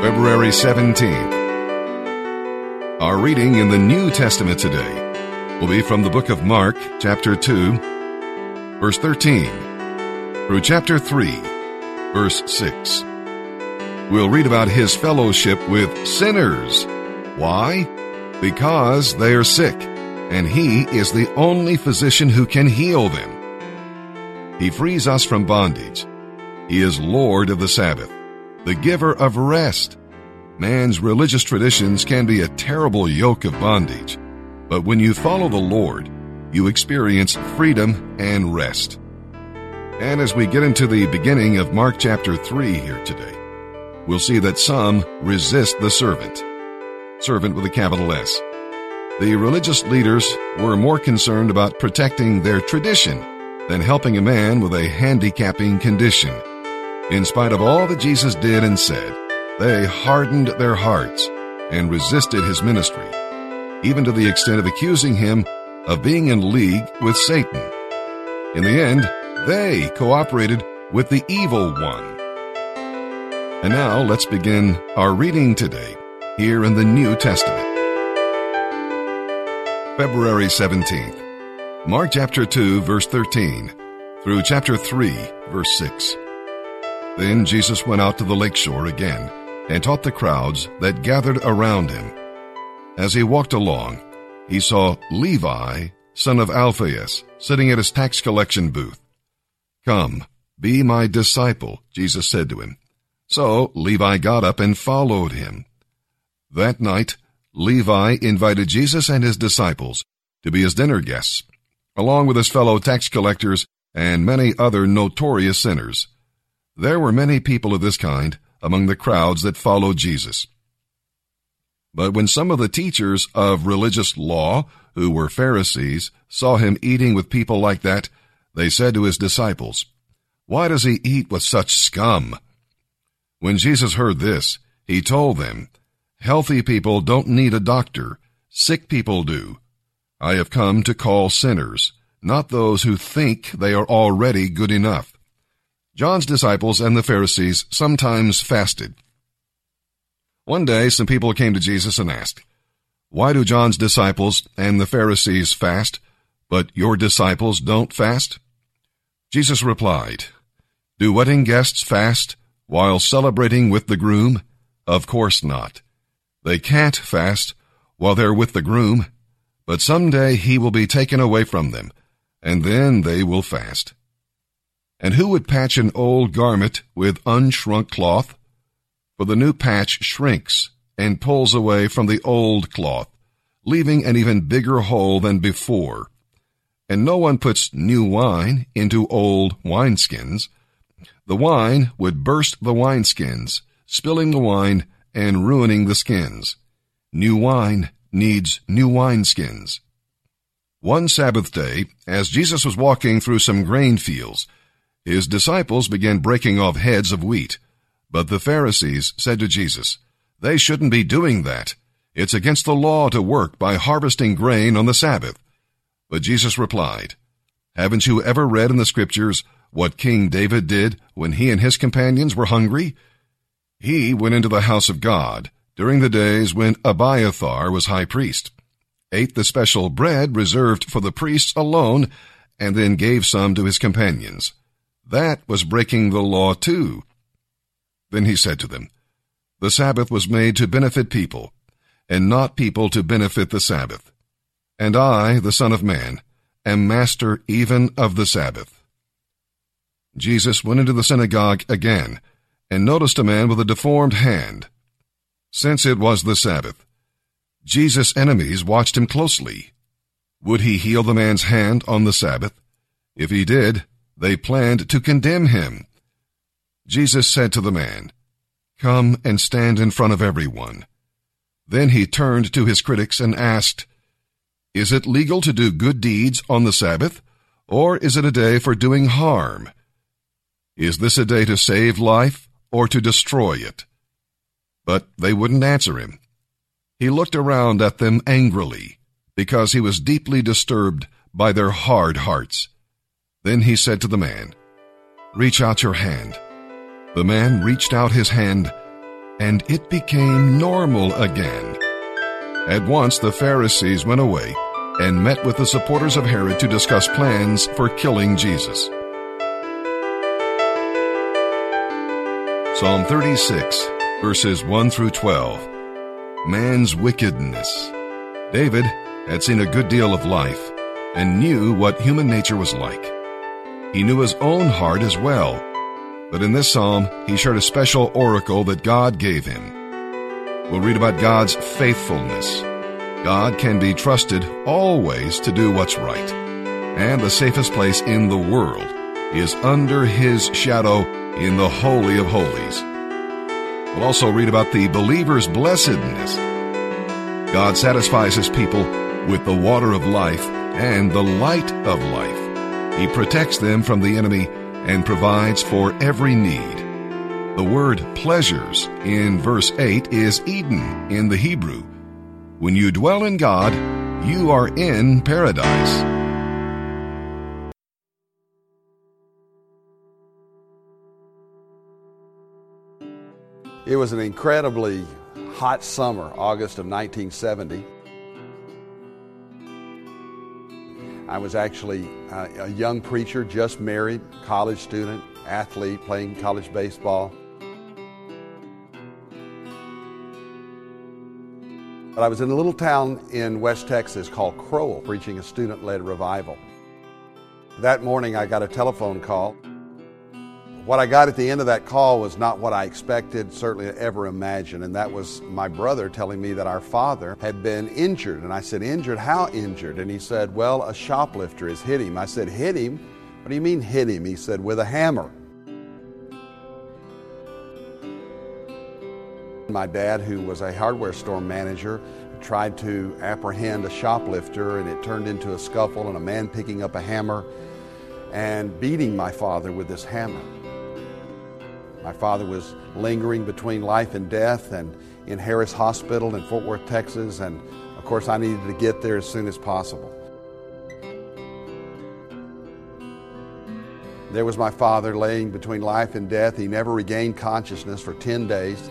February 17th. Our reading in the New Testament today will be from the book of Mark, chapter 2, verse 13, through chapter 3, verse 6. We'll read about his fellowship with sinners. Why? Because they are sick, and he is the only physician who can heal them. He frees us from bondage. He is Lord of the Sabbath, the giver of rest. Man's religious traditions can be a terrible yoke of bondage, but when you follow the Lord, you experience freedom and rest. And as we get into the beginning of Mark chapter 3 here today, we'll see that some resist the servant. Servant with a capital S. The religious leaders were more concerned about protecting their tradition than helping a man with a handicapping condition. In spite of all that Jesus did and said, they hardened their hearts and resisted his ministry, even to the extent of accusing him of being in league with Satan. In the end, they cooperated with the evil one. And now let's begin our reading today here in the New Testament. February 17th. Mark chapter 2 verse 13 through chapter 3 verse 6. Then Jesus went out to the lakeshore again and taught the crowds that gathered around him. As he walked along, he saw Levi, son of Alphaeus, sitting at his tax collection booth. Come, be my disciple, Jesus said to him. So Levi got up and followed him. That night, Levi invited Jesus and his disciples to be his dinner guests, along with his fellow tax collectors and many other notorious sinners. There were many people of this kind among the crowds that followed Jesus. But when some of the teachers of religious law, who were Pharisees, saw him eating with people like that, they said to his disciples, Why does he eat with such scum? When Jesus heard this, he told them, Healthy people don't need a doctor, sick people do. I have come to call sinners, not those who think they are already good enough. John's disciples and the Pharisees sometimes fasted. One day, some people came to Jesus and asked, Why do John's disciples and the Pharisees fast, but your disciples don't fast? Jesus replied, Do wedding guests fast while celebrating with the groom? Of course not. They can't fast while they're with the groom, but someday he will be taken away from them, and then they will fast. And who would patch an old garment with unshrunk cloth? For the new patch shrinks and pulls away from the old cloth, leaving an even bigger hole than before. And no one puts new wine into old wineskins. The wine would burst the wineskins, spilling the wine and ruining the skins. New wine needs new wineskins. One Sabbath day, as Jesus was walking through some grain fields, his disciples began breaking off heads of wheat. But the Pharisees said to Jesus, They shouldn't be doing that. It's against the law to work by harvesting grain on the Sabbath. But Jesus replied, Haven't you ever read in the Scriptures what King David did when he and his companions were hungry? He went into the house of God during the days when Abiathar was high priest, ate the special bread reserved for the priests alone, and then gave some to his companions. That was breaking the law too. Then he said to them, The Sabbath was made to benefit people, and not people to benefit the Sabbath. And I, the Son of Man, am master even of the Sabbath. Jesus went into the synagogue again, and noticed a man with a deformed hand. Since it was the Sabbath, Jesus' enemies watched him closely. Would he heal the man's hand on the Sabbath? If he did, they planned to condemn him. Jesus said to the man, Come and stand in front of everyone. Then he turned to his critics and asked, Is it legal to do good deeds on the Sabbath, or is it a day for doing harm? Is this a day to save life or to destroy it? But they wouldn't answer him. He looked around at them angrily, because he was deeply disturbed by their hard hearts. Then he said to the man, Reach out your hand. The man reached out his hand, and it became normal again. At once the Pharisees went away and met with the supporters of Herod to discuss plans for killing Jesus. Psalm 36, verses 1 through 12. Man's wickedness. David had seen a good deal of life and knew what human nature was like. He knew his own heart as well, but in this psalm he shared a special oracle that God gave him. We'll read about God's faithfulness. God can be trusted always to do what's right, and the safest place in the world is under his shadow in the Holy of Holies. We'll also read about the believer's blessedness. God satisfies his people with the water of life and the light of life. He protects them from the enemy and provides for every need. The word pleasures in verse 8 is Eden in the Hebrew. When you dwell in God, you are in paradise. It was an incredibly hot summer, August of 1970. I was actually uh, a young preacher, just married, college student, athlete, playing college baseball. But I was in a little town in West Texas called Crowell, preaching a student led revival. That morning, I got a telephone call. What I got at the end of that call was not what I expected, certainly ever imagined, and that was my brother telling me that our father had been injured. And I said, Injured? How injured? And he said, Well, a shoplifter has hit him. I said, Hit him? What do you mean hit him? He said, With a hammer. My dad, who was a hardware store manager, tried to apprehend a shoplifter, and it turned into a scuffle and a man picking up a hammer and beating my father with this hammer. My father was lingering between life and death and in Harris Hospital in Fort Worth, Texas, and of course I needed to get there as soon as possible. There was my father laying between life and death. He never regained consciousness for 10 days.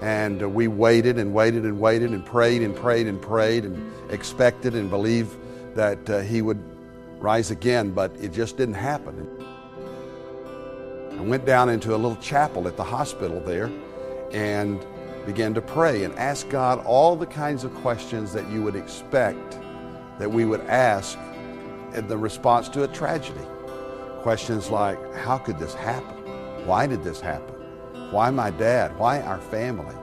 And uh, we waited and waited and waited and prayed and prayed and prayed and expected and believed that uh, he would rise again, but it just didn't happen. I went down into a little chapel at the hospital there and began to pray and ask God all the kinds of questions that you would expect that we would ask in the response to a tragedy. Questions like, How could this happen? Why did this happen? Why my dad? Why our family?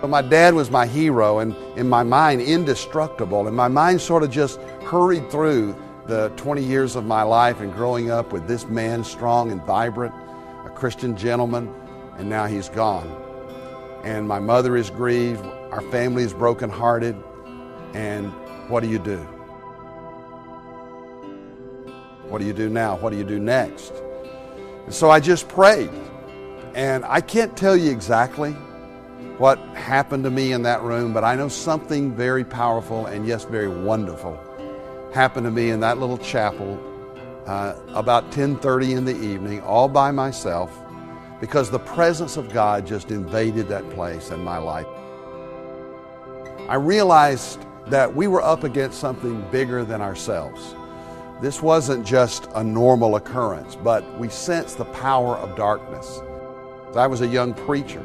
But my dad was my hero and in my mind indestructible, and my mind sort of just hurried through the 20 years of my life and growing up with this man, strong and vibrant, a Christian gentleman, and now he's gone. And my mother is grieved, our family is brokenhearted, and what do you do? What do you do now? What do you do next? And so I just prayed. And I can't tell you exactly what happened to me in that room, but I know something very powerful and, yes, very wonderful happened to me in that little chapel uh, about 10:30 in the evening, all by myself, because the presence of God just invaded that place in my life. I realized that we were up against something bigger than ourselves. This wasn't just a normal occurrence, but we sensed the power of darkness. I was a young preacher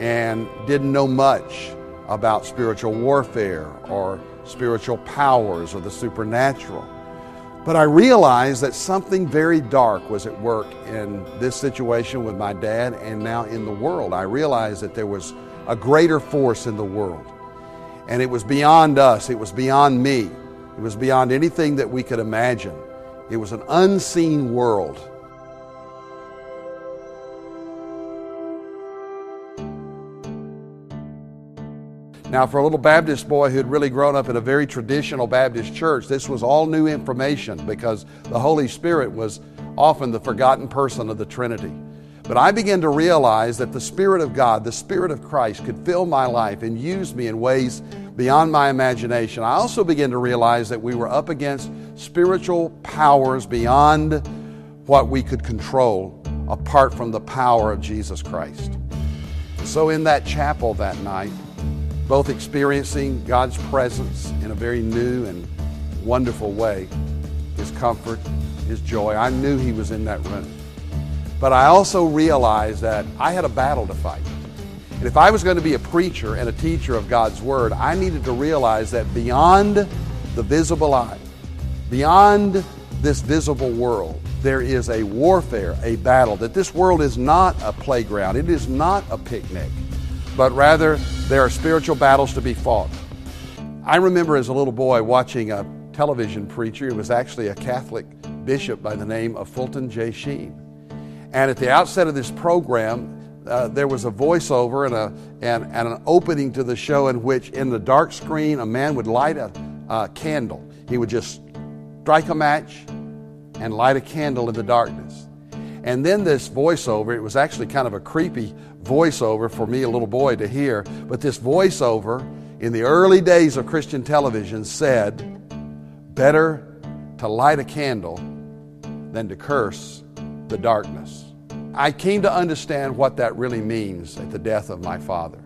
and didn't know much about spiritual warfare or spiritual powers or the supernatural. But I realized that something very dark was at work in this situation with my dad and now in the world. I realized that there was a greater force in the world. And it was beyond us, it was beyond me, it was beyond anything that we could imagine. It was an unseen world Now, for a little Baptist boy who had really grown up in a very traditional Baptist church, this was all new information because the Holy Spirit was often the forgotten person of the Trinity. But I began to realize that the Spirit of God, the Spirit of Christ, could fill my life and use me in ways beyond my imagination. I also began to realize that we were up against spiritual powers beyond what we could control apart from the power of Jesus Christ. So, in that chapel that night, both experiencing God's presence in a very new and wonderful way, His comfort, His joy, I knew He was in that room. But I also realized that I had a battle to fight. And if I was going to be a preacher and a teacher of God's Word, I needed to realize that beyond the visible eye, beyond this visible world, there is a warfare, a battle, that this world is not a playground, it is not a picnic, but rather there are spiritual battles to be fought. I remember as a little boy watching a television preacher, he was actually a Catholic bishop by the name of Fulton J. Sheen. And at the outset of this program, uh, there was a voiceover and, a, and, and an opening to the show in which, in the dark screen, a man would light a, a candle. He would just strike a match and light a candle in the darkness. And then this voiceover, it was actually kind of a creepy voiceover for me, a little boy, to hear, but this voiceover in the early days of Christian television said, Better to light a candle than to curse the darkness. I came to understand what that really means at the death of my father.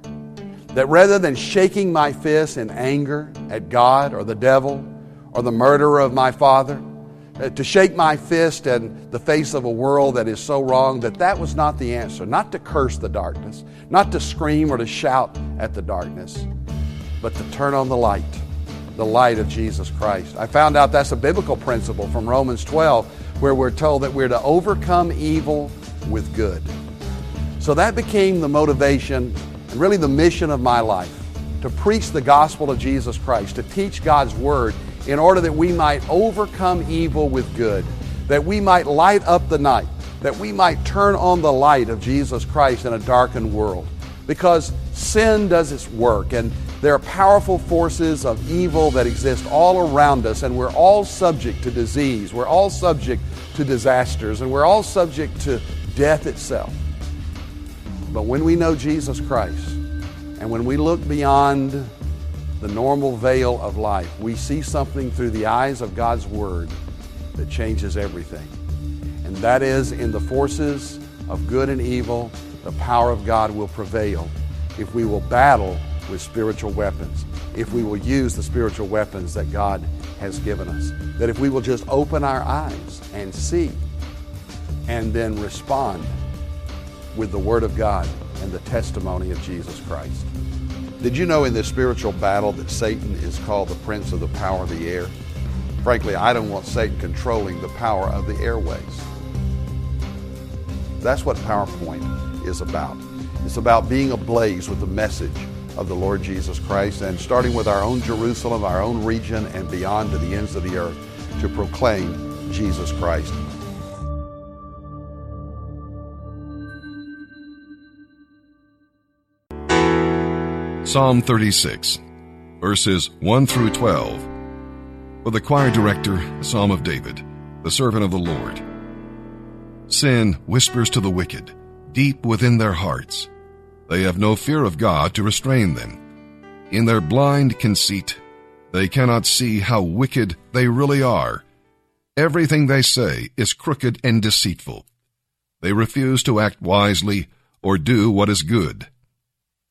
That rather than shaking my fist in anger at God or the devil or the murderer of my father, Uh, to shake my fist in the face of a world that is so wrong, that that was not the answer. Not to curse the darkness, not to scream or to shout at the darkness, but to turn on the light, the light of Jesus Christ. I found out that's a biblical principle from Romans 12, where we're told that we're to overcome evil with good. So that became the motivation and really the mission of my life to preach the gospel of Jesus Christ, to teach God's word in order that we might overcome evil with good, that we might light up the night, that we might turn on the light of Jesus Christ in a darkened world. Because sin does its work, and there are powerful forces of evil that exist all around us, and we're all subject to disease. We're all subject to disasters, and we're all subject to death itself. But when we know Jesus Christ, and when we look beyond the normal veil of life, we see something through the eyes of God's Word that changes everything. And that is in the forces of good and evil, the power of God will prevail if we will battle with spiritual weapons, if we will use the spiritual weapons that God has given us. That if we will just open our eyes and see and then respond with the Word of God and the testimony of Jesus Christ. Did you know in this spiritual battle that Satan is called the prince of the power of the air? Frankly, I don't want Satan controlling the power of the airways. That's what PowerPoint is about. It's about being ablaze with the message of the Lord Jesus Christ and starting with our own Jerusalem, our own region, and beyond to the ends of the earth to proclaim Jesus Christ. Psalm 36, verses 1 through 12. For the choir director, Psalm of David, the servant of the Lord. Sin whispers to the wicked, deep within their hearts. They have no fear of God to restrain them. In their blind conceit, they cannot see how wicked they really are. Everything they say is crooked and deceitful. They refuse to act wisely or do what is good.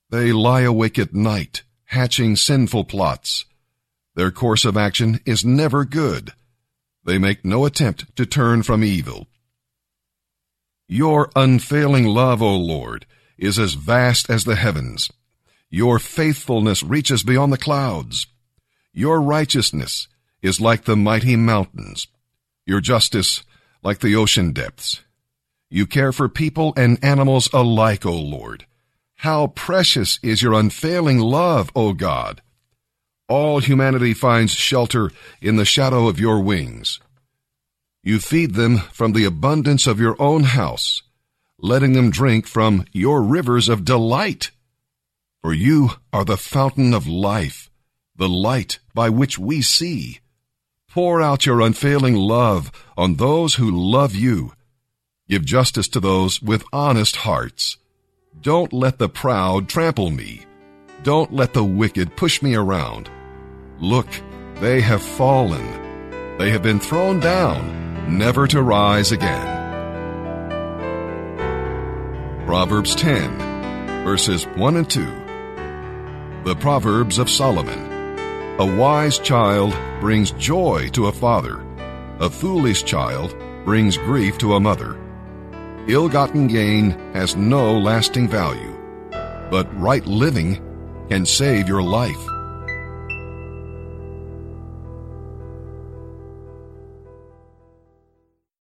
They lie awake at night, hatching sinful plots. Their course of action is never good. They make no attempt to turn from evil. Your unfailing love, O Lord, is as vast as the heavens. Your faithfulness reaches beyond the clouds. Your righteousness is like the mighty mountains. Your justice like the ocean depths. You care for people and animals alike, O Lord. How precious is your unfailing love, O God! All humanity finds shelter in the shadow of your wings. You feed them from the abundance of your own house, letting them drink from your rivers of delight. For you are the fountain of life, the light by which we see. Pour out your unfailing love on those who love you. Give justice to those with honest hearts. Don't let the proud trample me. Don't let the wicked push me around. Look, they have fallen. They have been thrown down, never to rise again. Proverbs 10 verses 1 and 2. The Proverbs of Solomon. A wise child brings joy to a father. A foolish child brings grief to a mother. Ill-gotten gain has no lasting value, but right living can save your life.